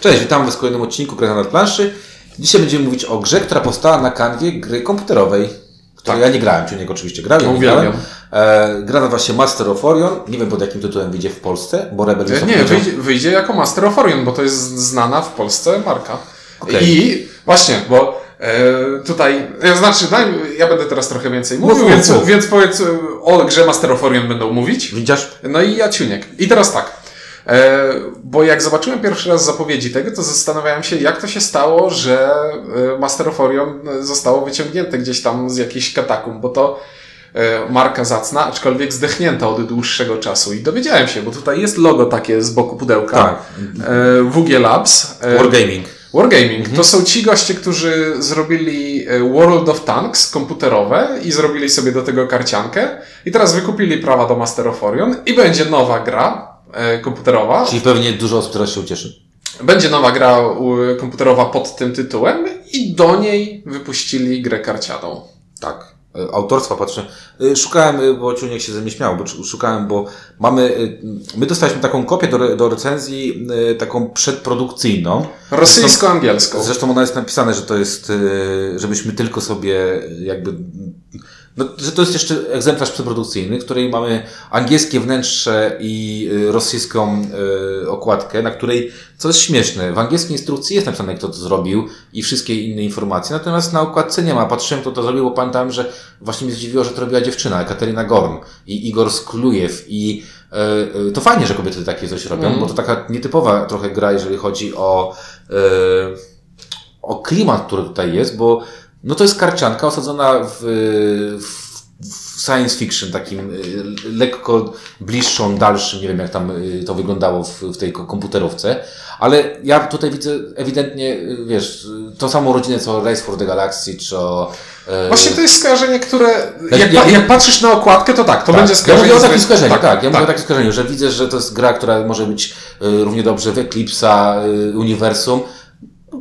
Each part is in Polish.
Cześć, witam Was w kolejnym odcinku Gra na planszy. Dzisiaj będziemy mówić o grze, która powstała na kanwie gry komputerowej. Której ja nie grałem, czy niego oczywiście grałem, ja nie Uwielbiam. E, gra nazywa się Master of Orion. Nie wiem pod jakim tytułem wyjdzie w Polsce, bo Rebel już Nie, opowiedział- wyjdzie, wyjdzie jako Master of Orion, bo to jest znana w Polsce marka. Okej. I właśnie, bo e, tutaj, ja znaczy, daj, ja będę teraz trochę więcej mówił, Mów, więc, mów. więc powiedz e, o grze Master of Orion będą mówić. Widzisz? No i ja ciuniek. I teraz tak. E, bo jak zobaczyłem pierwszy raz zapowiedzi tego, to zastanawiałem się, jak to się stało, że e, Master of Orion zostało wyciągnięte gdzieś tam z jakichś katakumb, bo to e, marka zacna, aczkolwiek zdechnięta od dłuższego czasu. I dowiedziałem się, bo tutaj jest logo takie z boku pudełka. Tak. WG Labs. Wargaming. Wargaming. To są ci goście, którzy zrobili World of Tanks komputerowe i zrobili sobie do tego karciankę. I teraz wykupili prawa do Master of Orion i będzie nowa gra komputerowa. Czyli pewnie dużo osób teraz się ucieszy. Będzie nowa gra komputerowa pod tym tytułem i do niej wypuścili grę karcianą. Tak. E, Autorstwa patrzę. E, Szukałem, e, bo Ciuniek się ze mnie śmiał, bo szukałem, bo mamy, e, my dostaliśmy taką kopię do, do recenzji, e, taką przedprodukcyjną. Rosyjsko-angielską. Zresztą ona jest napisane, że to jest, e, żebyśmy tylko sobie jakby, no, że to jest jeszcze egzemplarz przedprodukcyjny, w której mamy angielskie wnętrze i e, rosyjską e, okładkę, na której, co jest śmieszne, w angielskiej instrukcji jest napisane, kto to zrobił i wszystkie inne informacje, natomiast na okładce nie ma. Patrzyłem, kto to zrobił, bo pamiętałem, że właśnie mnie zdziwiło, że to robiła dziewczyna, Katerina Gorn i Igor Sklujew i e, e, to fajnie, że kobiety takie coś robią, Mhm. bo to taka nietypowa trochę gra, jeżeli chodzi o e, o klimat, który tutaj jest, bo no to jest karcianka osadzona w, w, science fiction, takim y, lekko bliższą, dalszym, nie wiem jak tam y, to wyglądało w, w tej ko- komputerówce, ale ja tutaj widzę ewidentnie, y, wiesz, tą samą rodzinę co Race for the Galaxy, czy o... Właśnie to jest skojarzenie, które. Ja- Jak, ja- pa- jak patrzysz na okładkę, to tak, to tak. będzie Ja skojarzenie. mówię o takim skojarzeniu, tak, ja mówię tak. o takim skojarzeniu, że widzę, że to jest gra, która może być równie dobrze w Eclipse'a uniwersum,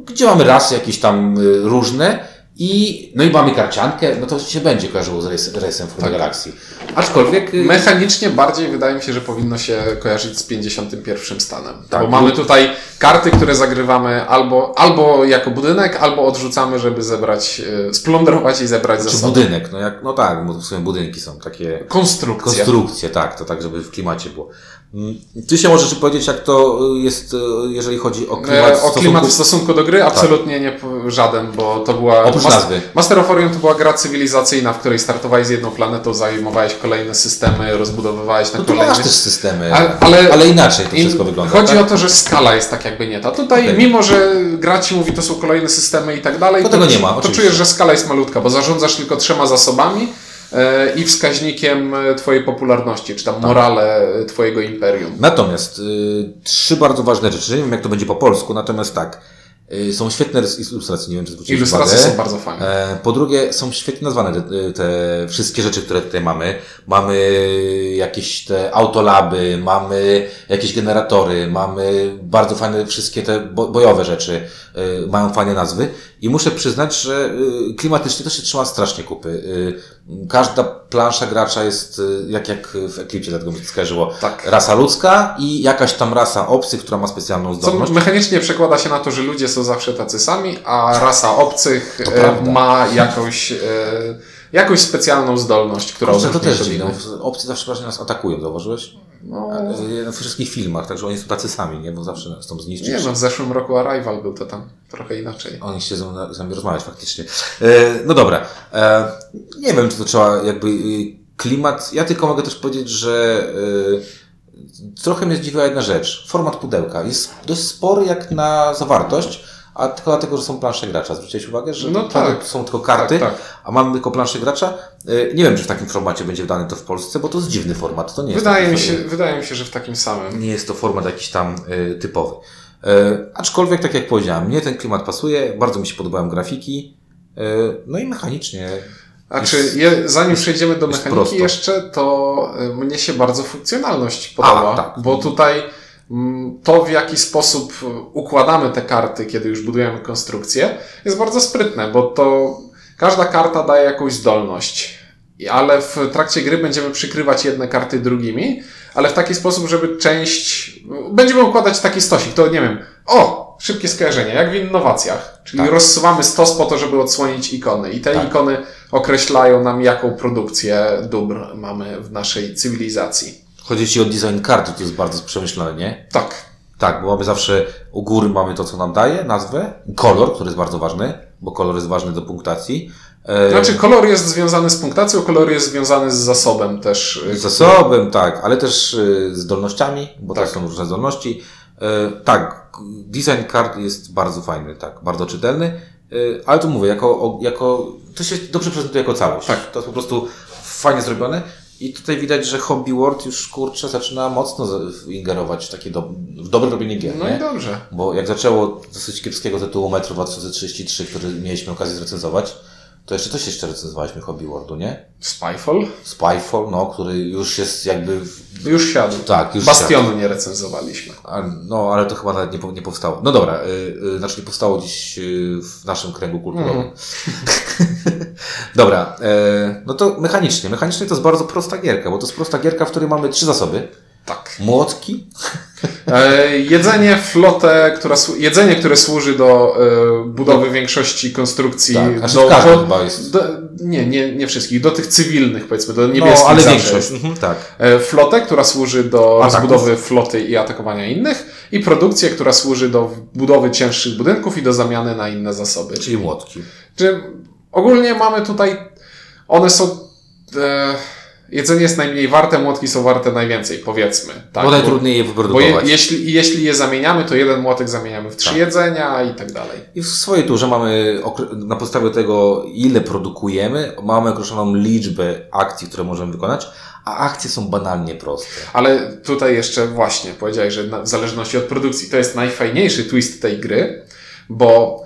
gdzie mamy rasy jakieś tam różne i, no i mamy karciankę, no to się będzie kojarzyło z Race'em for the Galaxy. Aczkolwiek... y, Mechanicznie bardziej wydaje mi się, że powinno się kojarzyć z 51 stanem. Tak. Bo mamy tutaj karty, które zagrywamy albo, albo jako budynek, albo odrzucamy, żeby zebrać, e, splądrować i zebrać czy zasoby. budynek, no jak, no tak, bo w sumie budynki są takie... Konstrukcja. Konstrukcje, tak, to tak, żeby w klimacie było. Mm, Ty się możesz powiedzieć, jak to y, jest, y, jeżeli chodzi o klimat, E, o klimat w stosunku- stosunku do gry? Absolutnie nie p- żaden, bo to była. Oprócz nazwy. Master of Orion to była gra cywilizacyjna, w której startowałeś z jedną planetą, zajmowałeś kolejne systemy, rozbudowywałeś na No kolejne. masz też systemy, Ale- ale, ale- inaczej to wszystko wygląda. Chodzi tak? o to, że skala jest tak jakby nie ta. Tutaj, Okej. mimo że gra ci mówi, to są kolejne systemy i tak dalej, To tego nie ma, to oczywiście. czujesz, że skala jest malutka, bo zarządzasz tylko trzema zasobami i wskaźnikiem e, twojej popularności, czy Tak. tam morale e, twojego imperium. Natomiast y, trzy bardzo ważne rzeczy. Nie wiem, jak to będzie po polsku, natomiast tak. Y, są świetne ilustracje, nie wiem, czy zwróciłeś Ilustracje uwagę. są bardzo fajne. E, Po drugie, są świetnie nazwane te, te wszystkie rzeczy, które tutaj mamy. Mamy jakieś te autolaby, mamy jakieś generatory, mamy bardzo fajne wszystkie te bo- bojowe rzeczy, e, mają fajne nazwy. I muszę przyznać, że e, klimatycznie to się trzyma strasznie kupy. E, Każda plansza gracza jest e, jak, jak w Eclipse, dlatego mi się skojarzyło. Tak. Rasa ludzka i jakaś tam rasa obcych, która ma specjalną Co zdolność. mechanicznie przekłada się na to, że ludzie są zawsze tacy sami, a rasa obcych prawda. ma jakąś, e, jakąś specjalną zdolność, która Kurczę, to też dziwne. Obcy zawsze właśnie nas atakują, zauważyłeś? No, E, We wszystkich filmach, także oni są tacy sami, nie? Bo zawsze nas chcą zniszczyć. nie no, w zeszłym roku Arrival był to tam trochę inaczej. Oni się z nami rozmawiać faktycznie. E, no dobra. E, nie wiem, czy to trzeba jakby y, klimat. Ja tylko mogę też powiedzieć, że trochę mnie zdziwiła jedna rzecz. Format pudełka jest dość spory jak na zawartość, a tylko dlatego, że są plansze gracza. Zwróciłeś uwagę, że No tak. są tylko karty, Tak, tak. a mamy tylko plansze gracza. E, nie wiem, czy w takim formacie będzie wydane to w Polsce, bo to jest dziwny format. To nie jest Wydaje mi, się, format- wydaje mi się, że w takim samym. nie jest to format jakiś tam y, typowy. E, aczkolwiek, tak jak powiedziałem, mnie ten klimat pasuje, bardzo mi się podobają grafiki, no i mechanicznie. A Jest- czy je, zanim przejdziemy do jest mechaniki prosto. jeszcze, to y, mnie się bardzo funkcjonalność podoba, tak. bo tutaj to w jaki sposób układamy te karty, kiedy już budujemy konstrukcję, jest bardzo sprytne, bo to każda karta daje jakąś zdolność. Ale w trakcie gry będziemy przykrywać jedne karty drugimi, ale w taki sposób, żeby część. Będziemy układać taki stosik. To nie wiem. O! szybkie skojarzenie, jak w innowacjach. Czyli Tak. rozsuwamy stos po to, żeby odsłonić ikony. I te Tak. ikony określają nam, jaką produkcję dóbr mamy w naszej cywilizacji. Chodzi ci o design karty, to jest bardzo przemyślane, nie? Tak. Tak, bo mamy zawsze u góry mamy to, co nam daje, nazwę, kolor, który jest bardzo ważny, bo kolor jest ważny do punktacji. E, Znaczy, kolor jest związany z punktacją, kolor jest związany z zasobem też. y, Z zasobem, tak, ale też y, z zdolnościami, bo Tak. są różne zdolności. E, Tak, design kart jest bardzo fajny, tak, bardzo czytelny, e, ale to mówię, jako, jako, to się dobrze prezentuje jako całość. Tak. To jest po prostu fajnie zrobione i tutaj widać, że Hobby World już, kurczę, zaczyna mocno ingerować w takie do, w dobre robienie gier, No nie? i dobrze. Bo jak zaczęło dosyć kiepskiego tytułu Metro 2033, który mieliśmy okazję zrecenzować, to jeszcze coś jeszcze recenzowaliśmy Hobby Worldu, nie? Spyfall Spyfall, no, który już jest jakby, w- już siadł. tak, już Bastionu nie recenzowaliśmy. a, No, ale to chyba nawet nie, nie powstało. No dobra, y, y, znaczy nie powstało dziś y, w naszym kręgu kulturowym. Mhm. dobra, e, no to mechanicznie. Mechanicznie to jest bardzo prosta gierka, bo to jest prosta gierka, w której mamy trzy zasoby. Tak. Młotki, E, jedzenie, flotę, która, jedzenie, które służy do e, budowy większości konstrukcji. tak, do, w każdym do, chyba jest. do, nie, nie, nie wszystkich, do tych cywilnych powiedzmy, do niebieskich No, ale zawsze większość. Mhm, tak. E, Flotę, która służy do Ataków. rozbudowy floty i atakowania innych i produkcję, która służy do budowy cięższych budynków i do zamiany na inne zasoby. Czyli młotki. Czy ogólnie mamy tutaj, one są, e, jedzenie jest najmniej warte, młotki są warte najwięcej, powiedzmy. Tak, bo najtrudniej je bo je, wyprodukować. jeśli, jeśli je zamieniamy, to jeden młotek zamieniamy w trzy Tak. jedzenia i tak dalej. I w swojej turze mamy, na podstawie tego, ile produkujemy, mamy określoną liczbę akcji, które możemy wykonać, a akcje są banalnie proste. Ale tutaj jeszcze właśnie powiedziałeś, że w zależności od produkcji to jest najfajniejszy twist tej gry, bo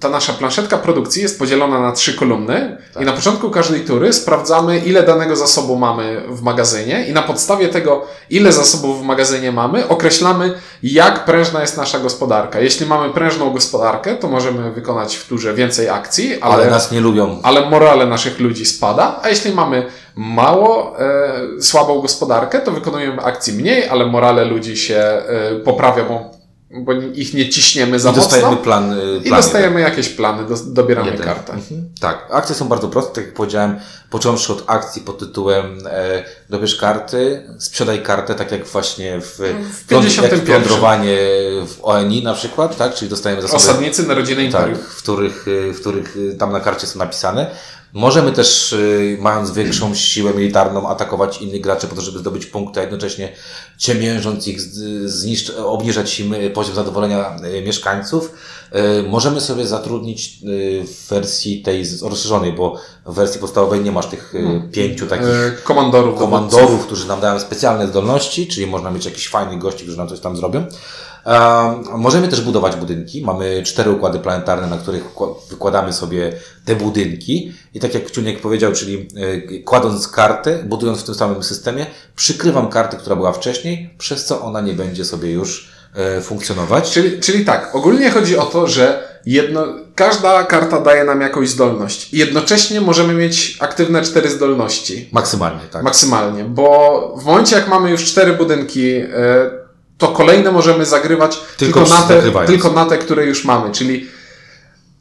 ta nasza planszetka produkcji jest podzielona na trzy kolumny Tak. i na początku każdej tury sprawdzamy, ile danego zasobu mamy w magazynie i na podstawie tego, ile zasobów w magazynie mamy, określamy, jak prężna jest nasza gospodarka. Jeśli mamy prężną gospodarkę, to możemy wykonać w turze więcej akcji, Ale, ale, nas nie lubią. ale morale naszych ludzi spada, a jeśli mamy mało e, słabą gospodarkę, to wykonujemy akcji mniej, ale morale ludzi się e, poprawia, bo, bo ich nie ciśniemy za I dostajemy mocno. plan. y, I planie, dostajemy jakieś plany, do, dobieramy Jeden. kartę. Mhm. Tak, akcje są bardzo proste, tak jak powiedziałem, począwszy od akcji pod tytułem e, dobierz karty, sprzedaj kartę, tak jak właśnie w, W pląd- 51. jak plądrowanie w ONI na przykład, tak, czyli dostajemy zasoby, Osadnicy Narodziny tak, Imperium. w których, y, w których y, tam na karcie są napisane. Możemy też, y, mając większą siłę militarną, atakować innych graczy po to, żeby zdobyć punkty, a jednocześnie ciemiężąc ich, zniszcz, obniżać im poziom zadowolenia mieszkańców. Y, Możemy sobie zatrudnić y, w wersji tej rozszerzonej, bo w wersji podstawowej nie masz tych y, pięciu takich E, komandorów. komandorów, którzy nam dają specjalne zdolności, czyli można mieć jakichś fajnych gości, którzy nam coś tam zrobią. Możemy też budować budynki. Mamy cztery układy planetarne, na których wykładamy sobie te budynki. I tak jak Ciuniek powiedział, czyli y, kładąc kartę, budując w tym samym systemie, przykrywam kartę, która była wcześniej, przez co ona nie będzie sobie już y, funkcjonować. Czyli, czyli tak, ogólnie chodzi o to, że jedno, każda karta daje nam jakąś zdolność. I jednocześnie możemy mieć aktywne cztery zdolności. Maksymalnie, tak. Maksymalnie, bo w momencie jak mamy już cztery budynki, e, to kolejne możemy zagrywać Tylko tylko, na te, tylko na te, które już mamy, czyli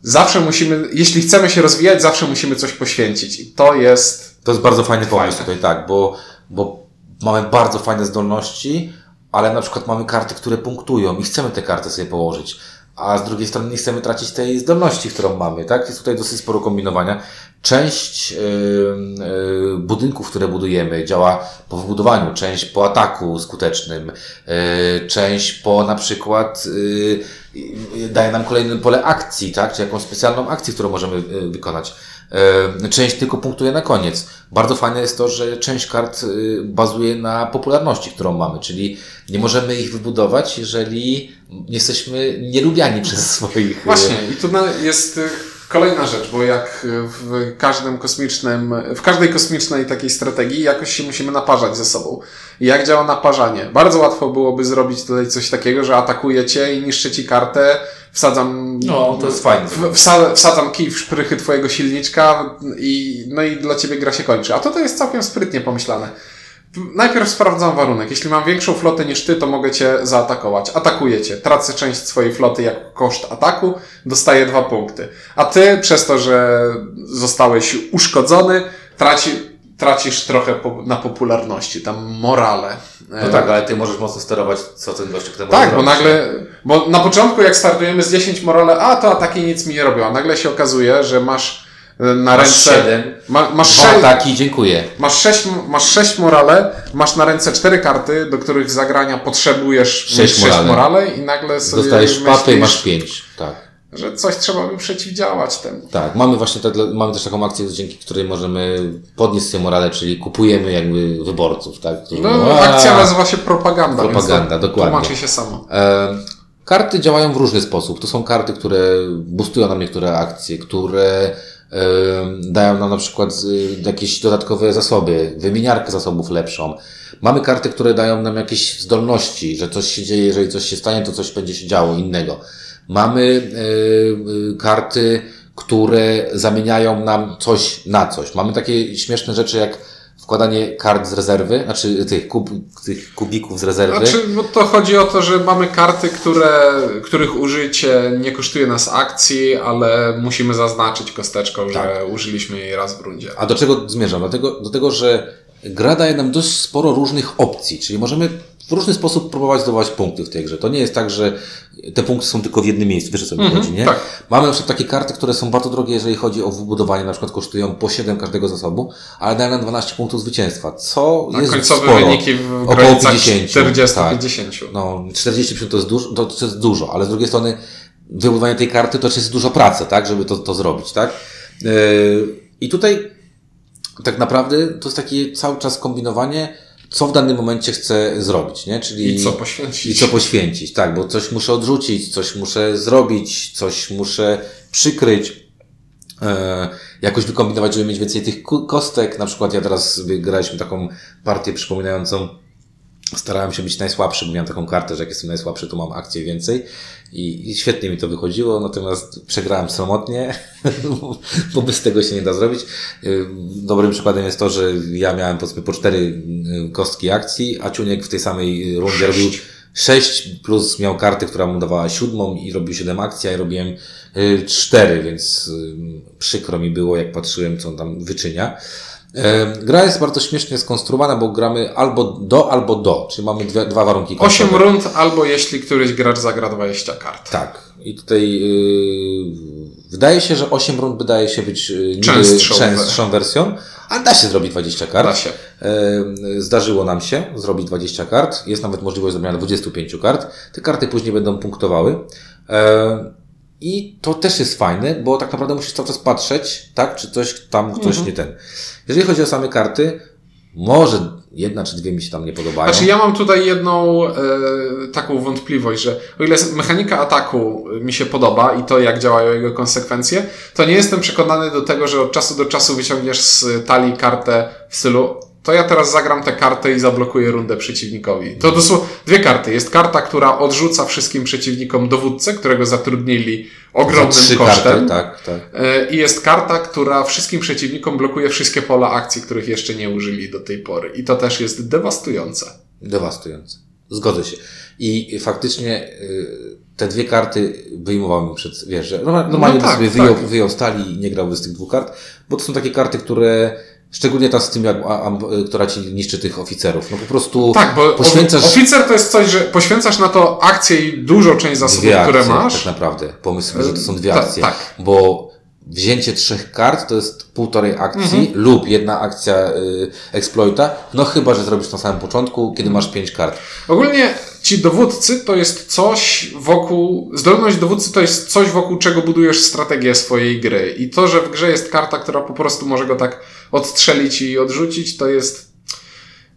zawsze musimy, jeśli chcemy się rozwijać, zawsze musimy coś poświęcić i to jest, To jest bardzo fajny pomysł tutaj, tak, bo, bo mamy bardzo fajne zdolności, ale na przykład mamy karty, które punktują i chcemy te karty sobie położyć, a z drugiej strony nie chcemy tracić tej zdolności, którą mamy, tak? Jest tutaj dosyć sporo kombinowania. Część yy, yy, budynków, które budujemy, działa po wybudowaniu, część po ataku skutecznym, yy, część po na przykład daje nam kolejne pole akcji, tak? Czy jakąś specjalną akcję, którą możemy wykonać. Część tylko punktuje na koniec. Bardzo fajne jest to, że część kart bazuje na popularności, którą mamy, czyli nie możemy ich wybudować, jeżeli jesteśmy nielubiani przez swoich. właśnie i tu jest kolejna rzecz, bo jak w każdym kosmicznym, w każdej kosmicznej takiej strategii jakoś się musimy naparzać ze sobą. Jak działa naparzanie? Bardzo łatwo byłoby zrobić tutaj coś takiego, że atakuję cię i niszczę ci kartę, wsadzam No, to jest fajne. wsa- wsadzam kij w szprychy twojego silniczka i, no i dla ciebie gra się kończy. A to to jest całkiem sprytnie pomyślane. Najpierw sprawdzam warunek. Jeśli mam większą flotę niż ty, to mogę cię zaatakować. Atakuję cię. Tracę część swojej floty jako koszt ataku, dostaję dwa punkty. A ty, przez to, że zostałeś uszkodzony, traci, tracisz trochę po, na popularności, tam morale. No tak, ale ty możesz mocno sterować, co ten gościu chce Tak, bo nagle, bo na początku jak startujemy z 10 morale, a to ataki nic mi nie robią, a nagle się okazuje, że masz na Masz ręce... siedem, Ma, masz, sze, ataki, dziękuję. masz, sześć, masz sześć morale, masz na ręce cztery karty, do których zagrania potrzebujesz Sześć morale. morale i nagle sobie Dostajesz papę i masz pięć. Tak. że coś trzeba by przeciwdziałać temu. Tak, mamy właśnie te, mamy też taką akcję, dzięki której możemy podnieść sobie morale, czyli kupujemy jakby wyborców, tak? Którzy No, mówią, "A, akcja nazywa się propaganda. Propaganda, dokładnie. Tłumaczy się samo. E, karty działają w różny sposób. To są karty, które boostują nam niektóre akcje, które dają nam na przykład jakieś dodatkowe zasoby, wymieniarkę zasobów lepszą. Mamy karty, które dają nam jakieś zdolności, że coś się dzieje, jeżeli coś się stanie, to coś będzie się działo innego. Mamy e, e, karty, które zamieniają nam coś na coś. Mamy takie śmieszne rzeczy jak wkładanie kart z rezerwy, znaczy tych, kub, tych kubików z rezerwy. Znaczy, bo to chodzi o to, że mamy karty, które, których użycie nie kosztuje nas akcji, ale musimy zaznaczyć kosteczką, że Tak. użyliśmy jej raz w rundzie. A do czego zmierzam? Do tego, do tego, że gra daje nam dość sporo różnych opcji, czyli możemy w różny sposób próbować zdobywać punkty w tej grze. To nie jest tak, że te punkty są tylko w jednym miejscu, wiesz o co mi chodzi, nie? tak. Mamy na przykład takie karty, które są bardzo drogie, jeżeli chodzi o wybudowanie, na przykład kosztują po 7 każdego zasobu, ale dają nam 12 punktów zwycięstwa, co Na jest końcowe sporo. wyniki w Około granicach 50, 40-50. No, 40 to jest dużo, to, to jest dużo, ale z drugiej strony wybudowanie tej karty to też jest dużo pracy, tak, żeby to, to zrobić, tak? Yy, I tutaj tak naprawdę to jest takie cały czas kombinowanie, co w danym momencie chcę zrobić, nie? Czyli I co poświęcić. i co poświęcić, tak, bo coś muszę odrzucić, coś muszę zrobić, coś muszę przykryć, e, jakoś wykombinować, żeby mieć więcej tych kostek. Na przykład ja teraz graliśmy taką partię przypominającą, starałem się być najsłabszy, bo miałem taką kartę, że jak jestem najsłabszy, to mam akcję więcej i, i świetnie mi to wychodziło, natomiast przegrałem samotnie, bo bez tego się nie da zrobić. Y, Dobrym przykładem jest to, że ja miałem powiedzmy po cztery y, kostki akcji, a Ciuniek w tej samej rundzie robił sześć plus miał kartę, która mu dawała siódmą i robił siedem akcji, a ja robiłem y, cztery, więc y, przykro mi było, jak patrzyłem, co on tam wyczynia. E, Gra jest bardzo śmiesznie skonstruowana, bo gramy albo do, albo do, czyli mamy dwie, dwa warunki 8 końcowe. rund, albo jeśli któryś gracz zagra 20 kart. Tak. I tutaj yy, wydaje się, że 8 rund wydaje się być yy, Częstszą częstszą wersją, ale da się zrobić 20 kart. Da się. Yy, Zdarzyło nam się zrobić 20 kart. Jest nawet możliwość zrobienia 25 kart. Te karty później będą punktowały. Yy, I to też jest fajne, bo tak naprawdę musisz cały czas patrzeć, tak, czy coś tam, ktoś Mhm. nie ten. Jeżeli chodzi o same karty, może jedna czy dwie mi się tam nie podobają. Znaczy ja mam tutaj jedną e, taką wątpliwość, że o ile mechanika ataku mi się podoba i to jak działają jego konsekwencje, to nie jestem przekonany do tego, że od czasu do czasu wyciągniesz z talii kartę w stylu to ja teraz zagram tę kartę i zablokuję rundę przeciwnikowi. To dosłownie dwie karty. Jest karta, która odrzuca wszystkim przeciwnikom dowódcę, którego zatrudnili Za ogromnym trzy kosztem. karty, tak, tak. E, I jest karta, która wszystkim przeciwnikom blokuje wszystkie pola akcji, których jeszcze nie użyli do tej pory. I to też jest dewastujące. Dewastujące. Zgodzę się. I faktycznie y, te dwie karty wyjmowałem przed, wiesz, że norma- normalnie No tak, sobie wyjął, tak. wyjął stali i nie grałby z tych dwóch kart, bo to są takie karty, które szczególnie ta z tym, jak, a, a, która ci niszczy tych oficerów. No po prostu Tak, bo poświęcasz oficer to jest coś, że poświęcasz na to akcję i dużą część zasobów, dwie akcje, które masz. tak naprawdę. Pomysł że to są dwie Ta- akcje. tak. Bo wzięcie trzech kart to jest półtorej akcji Mhm. lub jedna akcja y, exploita, no chyba, że zrobisz na samym początku, kiedy masz pięć kart. Ogólnie ci dowódcy to jest coś wokół, zdolność dowódcy to jest coś wokół czego budujesz strategię swojej gry. I to, że w grze jest karta, która po prostu może go tak odstrzelić i odrzucić, to jest,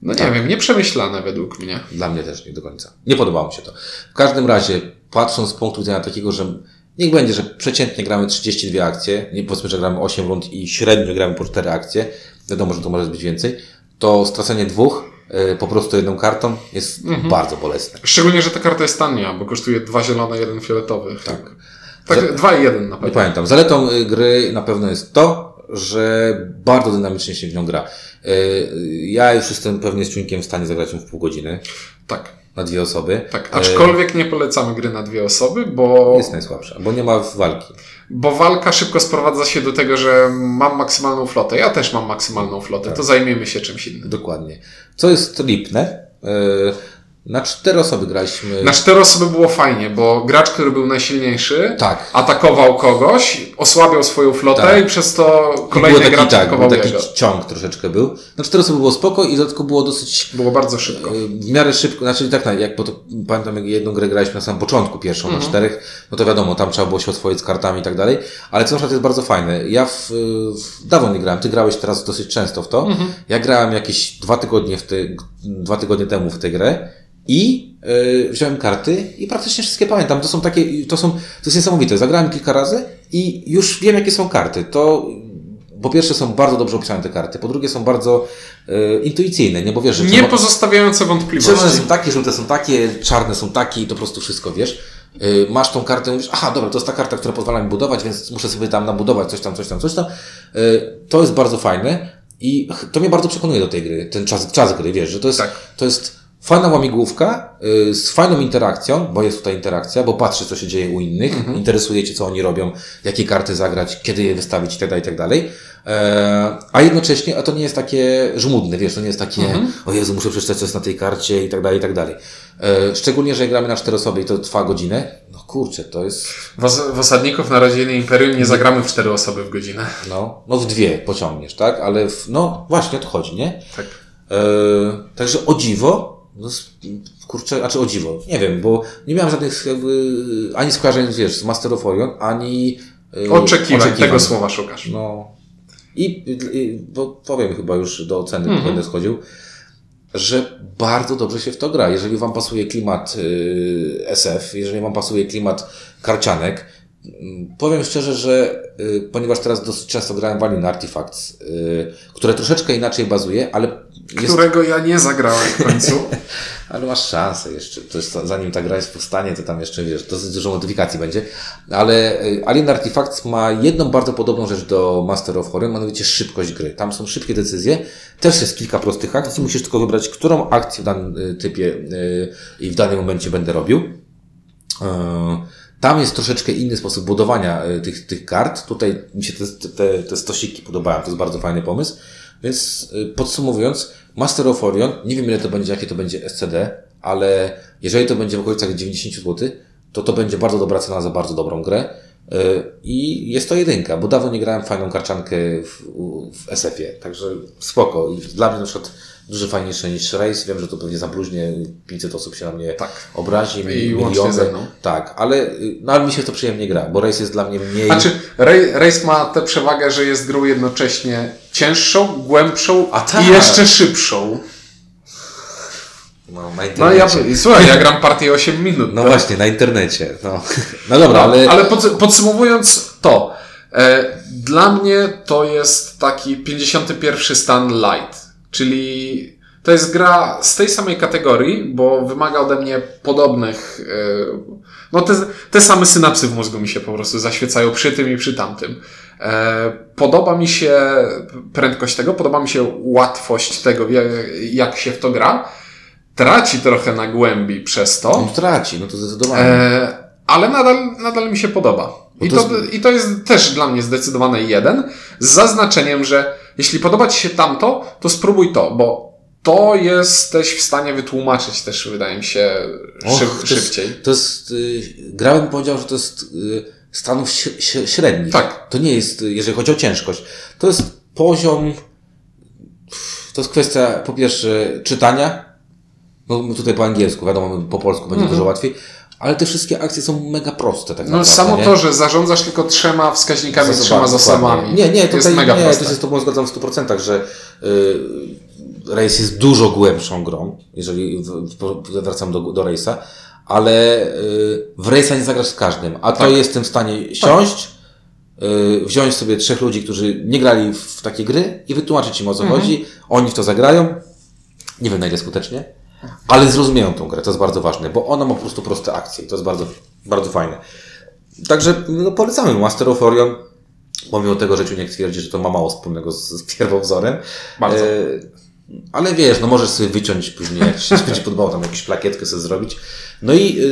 no nie Tak. wiem, nieprzemyślane według mnie. Dla mnie też nie do końca. Nie podobało mi się to. W każdym razie, patrząc z punktu widzenia takiego, że niech będzie, że przeciętnie gramy 32 akcje, nie powiedzmy, że gramy 8 rund i średnio gramy po 4 akcje, wiadomo, że to może być więcej, to stracenie dwóch, y, po prostu jedną kartą jest bardzo bolesne. Szczególnie, że ta karta jest tania, bo kosztuje dwa zielone, jeden fioletowy. Tak. Tak, Że- dwa i jeden na Nie pewno. pamiętam. Zaletą y, gry na pewno jest to, że bardzo dynamicznie się w nią gra. Yy, Ja już jestem pewnie z członkiem w stanie zagrać ją w pół godziny Tak, na dwie osoby. tak. Aczkolwiek nie polecamy gry na dwie osoby, bo, Jest najsłabsza, bo nie ma walki. bo walka szybko sprowadza się do tego, że mam maksymalną flotę. Ja też mam maksymalną flotę, Tak. to zajmiemy się czymś innym. Dokładnie. Co jest lipne? Na cztery osoby graliśmy. Na cztery osoby było fajnie, bo gracz, który był najsilniejszy, Tak. atakował kogoś, osłabiał swoją flotę Tak. i przez to kolejny taki, gracz tak, atakował był taki jego. ciąg troszeczkę był. Na cztery osoby było spoko i w dodatku było dosyć Było bardzo szybko. yy, w miarę szybko, znaczy tak, tak jak bo to, pamiętam jak jedną grę graliśmy na samym początku, pierwszą Mhm. na czterech, no to wiadomo, tam trzeba było się oswoić z kartami i tak dalej, ale co na przykład jest bardzo fajne. Ja w, w dawno nie grałem, ty grałeś teraz dosyć często w to. Mhm. Ja grałem jakieś dwa tygodnie w te, dwa tygodnie temu w tę grę i yy, wziąłem karty i praktycznie wszystkie pamiętam. To są takie, to są, to jest niesamowite. Zagrałem kilka razy i już wiem jakie są karty. To po pierwsze są bardzo dobrze opisane te karty, po drugie są bardzo yy, intuicyjne, nie? Bo wiesz, że Nie czerwone- pozostawiające Czerwone wątpliwości. są takie, żółte są takie, czarne są takie i to po prostu wszystko wiesz. Yy, masz tą kartę i mówisz, aha, dobra, to jest ta karta, która pozwala mi budować, więc muszę sobie tam nabudować coś tam, coś tam, coś tam. Yy, to jest bardzo fajne i to mnie bardzo przekonuje do tej gry, ten czas, czas gry, wiesz, że to jest, Tak. to jest fajna łamigłówka yy, z fajną interakcją, bo jest tutaj interakcja, bo patrzy, co się dzieje u innych, interesuje cię, co oni robią, jakie karty zagrać, kiedy je wystawić i tak dalej, i tak dalej. E, a jednocześnie, a to nie jest takie żmudne, wiesz, to nie jest takie, o Jezu, muszę przeczytać, co jest na tej karcie i tak dalej, i tak dalej. E, szczególnie, że gramy na cztery osoby i to trwa godzinę, no kurczę, to jest, W, os- w Osadników Narodziny Imperium nie zagramy w cztery osoby w godzinę. no, no w dwie pociągniesz, tak? Ale w, no właśnie o to chodzi, nie? Tak. E, także o dziwo, no, kurczę, znaczy o dziwo, nie wiem, bo nie miałem żadnych jakby, ani skojarzeń, wiesz, z Master of Orion, ani e, Oczekiwań, tego słowa szukasz. No. I, i bo powiem chyba już do oceny, Mhm. będę schodził, że bardzo dobrze się w to gra. Jeżeli Wam pasuje klimat y, SF, jeżeli Wam pasuje klimat karcianek, mm, powiem szczerze, że y, ponieważ teraz dosyć często grałem w Alien Artifacts, y, które troszeczkę inaczej bazuje, ale jest, Którego ja nie zagrałem w końcu. ale masz szansę jeszcze. To jest, zanim ta gra jest powstanie, to tam jeszcze wiesz, dosyć dużo modyfikacji będzie. Ale y, Alien Artifacts ma jedną bardzo podobną rzecz do Master of Horror, mianowicie szybkość gry. Tam są szybkie decyzje. Też jest kilka prostych akcji. Musisz tylko wybrać, którą akcję w danym typie i w danym momencie będę robił. Y, Tam jest troszeczkę inny sposób budowania y, tych, tych kart. Tutaj mi się te, te, te stosiki podobają. To jest bardzo fajny pomysł. Więc y, podsumowując, Master of Orion, nie wiem ile to będzie, jakie to będzie SCD, ale jeżeli to będzie w okolicach 90 zł, to to będzie bardzo dobra cena za bardzo dobrą grę. Y, I jest to jedynka, bo dawno nie grałem fajną karczankę w, w SF-ie, także spoko. I dla mnie na przykład dużo fajniejsze niż Race. Wiem, że to pewnie zabluźnie, 500 osób się na mnie Tak. obrazi, I miliony. łącznie ze mną. Tak, ale, y, no, ale mi się to przyjemnie gra, bo Race jest dla mnie mniej... Znaczy, Race ma tę przewagę, że jest grą jednocześnie cięższą, głębszą A tak. i jeszcze szybszą. No, na No internecie. ja, słuchaj, ja gram partię 8 minut. No tak? właśnie, na internecie. No, no dobra, No, ale... ale pod, podsumowując to, e, dla mnie to jest taki 51 stan light, czyli to jest gra z tej samej kategorii, bo wymaga ode mnie podobnych, e, no te, te same synapsy w mózgu mi się po prostu zaświecają przy tym i przy tamtym. E, podoba mi się prędkość tego, podoba mi się łatwość tego, jak, jak się w to gra. Traci trochę na głębi przez to. On traci, no to zdecydowanie. E, ale nadal, nadal mi się podoba. I to to, I to jest też dla mnie zdecydowane jeden, z zaznaczeniem, że jeśli podoba Ci się tamto, to spróbuj to, bo to jesteś w stanie wytłumaczyć też, wydaje mi się, Och, szyb, to jest- szybciej. To jest, y, grałem powiedział, że to jest y, stanów średnich. Tak. To nie jest, jeżeli chodzi o ciężkość, to jest poziom, to jest kwestia po pierwsze czytania, no my tutaj po angielsku, wiadomo, po polsku będzie dużo łatwiej, ale te wszystkie akcje są mega proste tak Mhm. No naprawdę. samo nie? to, że zarządzasz tylko trzema wskaźnikami, Zasobami, trzema zasobami. Nie, nie, to jest mega nie, proste. to się z Tobą zgadzam w 100%, że y, Race jest dużo głębszą grą, jeżeli wracam do, do Race'a, ale y, w Race'a nie zagrasz z każdym, a to Tak. jestem w stanie siąść, y, wziąć sobie trzech ludzi, którzy nie grali w takie gry i wytłumaczyć im o co Mhm. chodzi, oni w to zagrają, nie wiem na ile skutecznie, ale zrozumieją tą grę, to jest bardzo ważne, bo ona ma po prostu proste akcje i to jest bardzo, bardzo fajne. Także no, polecamy Master of Orion. Pomimo tego, że Ciuniek twierdzi, że to ma mało wspólnego z, z pierwowzorem. Bardzo. E, ale wiesz, no możesz sobie wyciąć później, jak się będzie podobało, tam jakąś plakietkę sobie zrobić. No i y,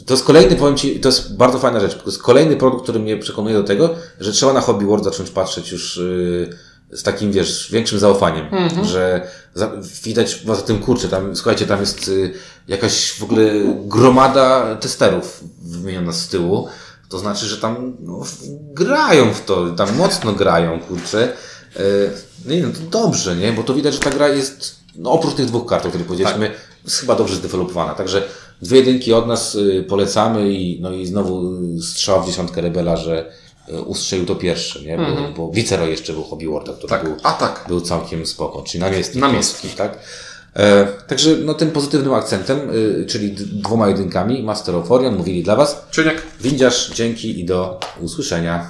y, to jest kolejny, powiem Ci, to jest bardzo fajna rzecz. To jest kolejny produkt, który mnie przekonuje do tego, że trzeba na Hobby World zacząć patrzeć już y, z takim, wiesz, większym zaufaniem. Że za, widać poza tym, kurczę, tam, słuchajcie, tam jest y, jakaś w ogóle gromada testerów wymieniona z tyłu. To znaczy, że tam no, grają w to, tam mocno grają, kurczę. E, No i no to dobrze, nie? Bo to widać, że ta gra jest, no oprócz tych dwóch kart, o których powiedzieliśmy, jest chyba dobrze zdevelopowana. Także dwie jedynki od nas y, polecamy i, no i znowu y, strzał w dziesiątkę Rebela, że y, ustrzelił to pierwszy, nie? Bo, bo Viceroy jeszcze był Hobby Worlda, który Tak. był, A tak. był całkiem spoko, czyli namiestnik. Namiestnik. polski, tak? E, także no, tym pozytywnym akcentem, y, czyli dwoma jedynkami, Master of Orion mówili dla Was Czuniek. Windziarz, dzięki i do usłyszenia.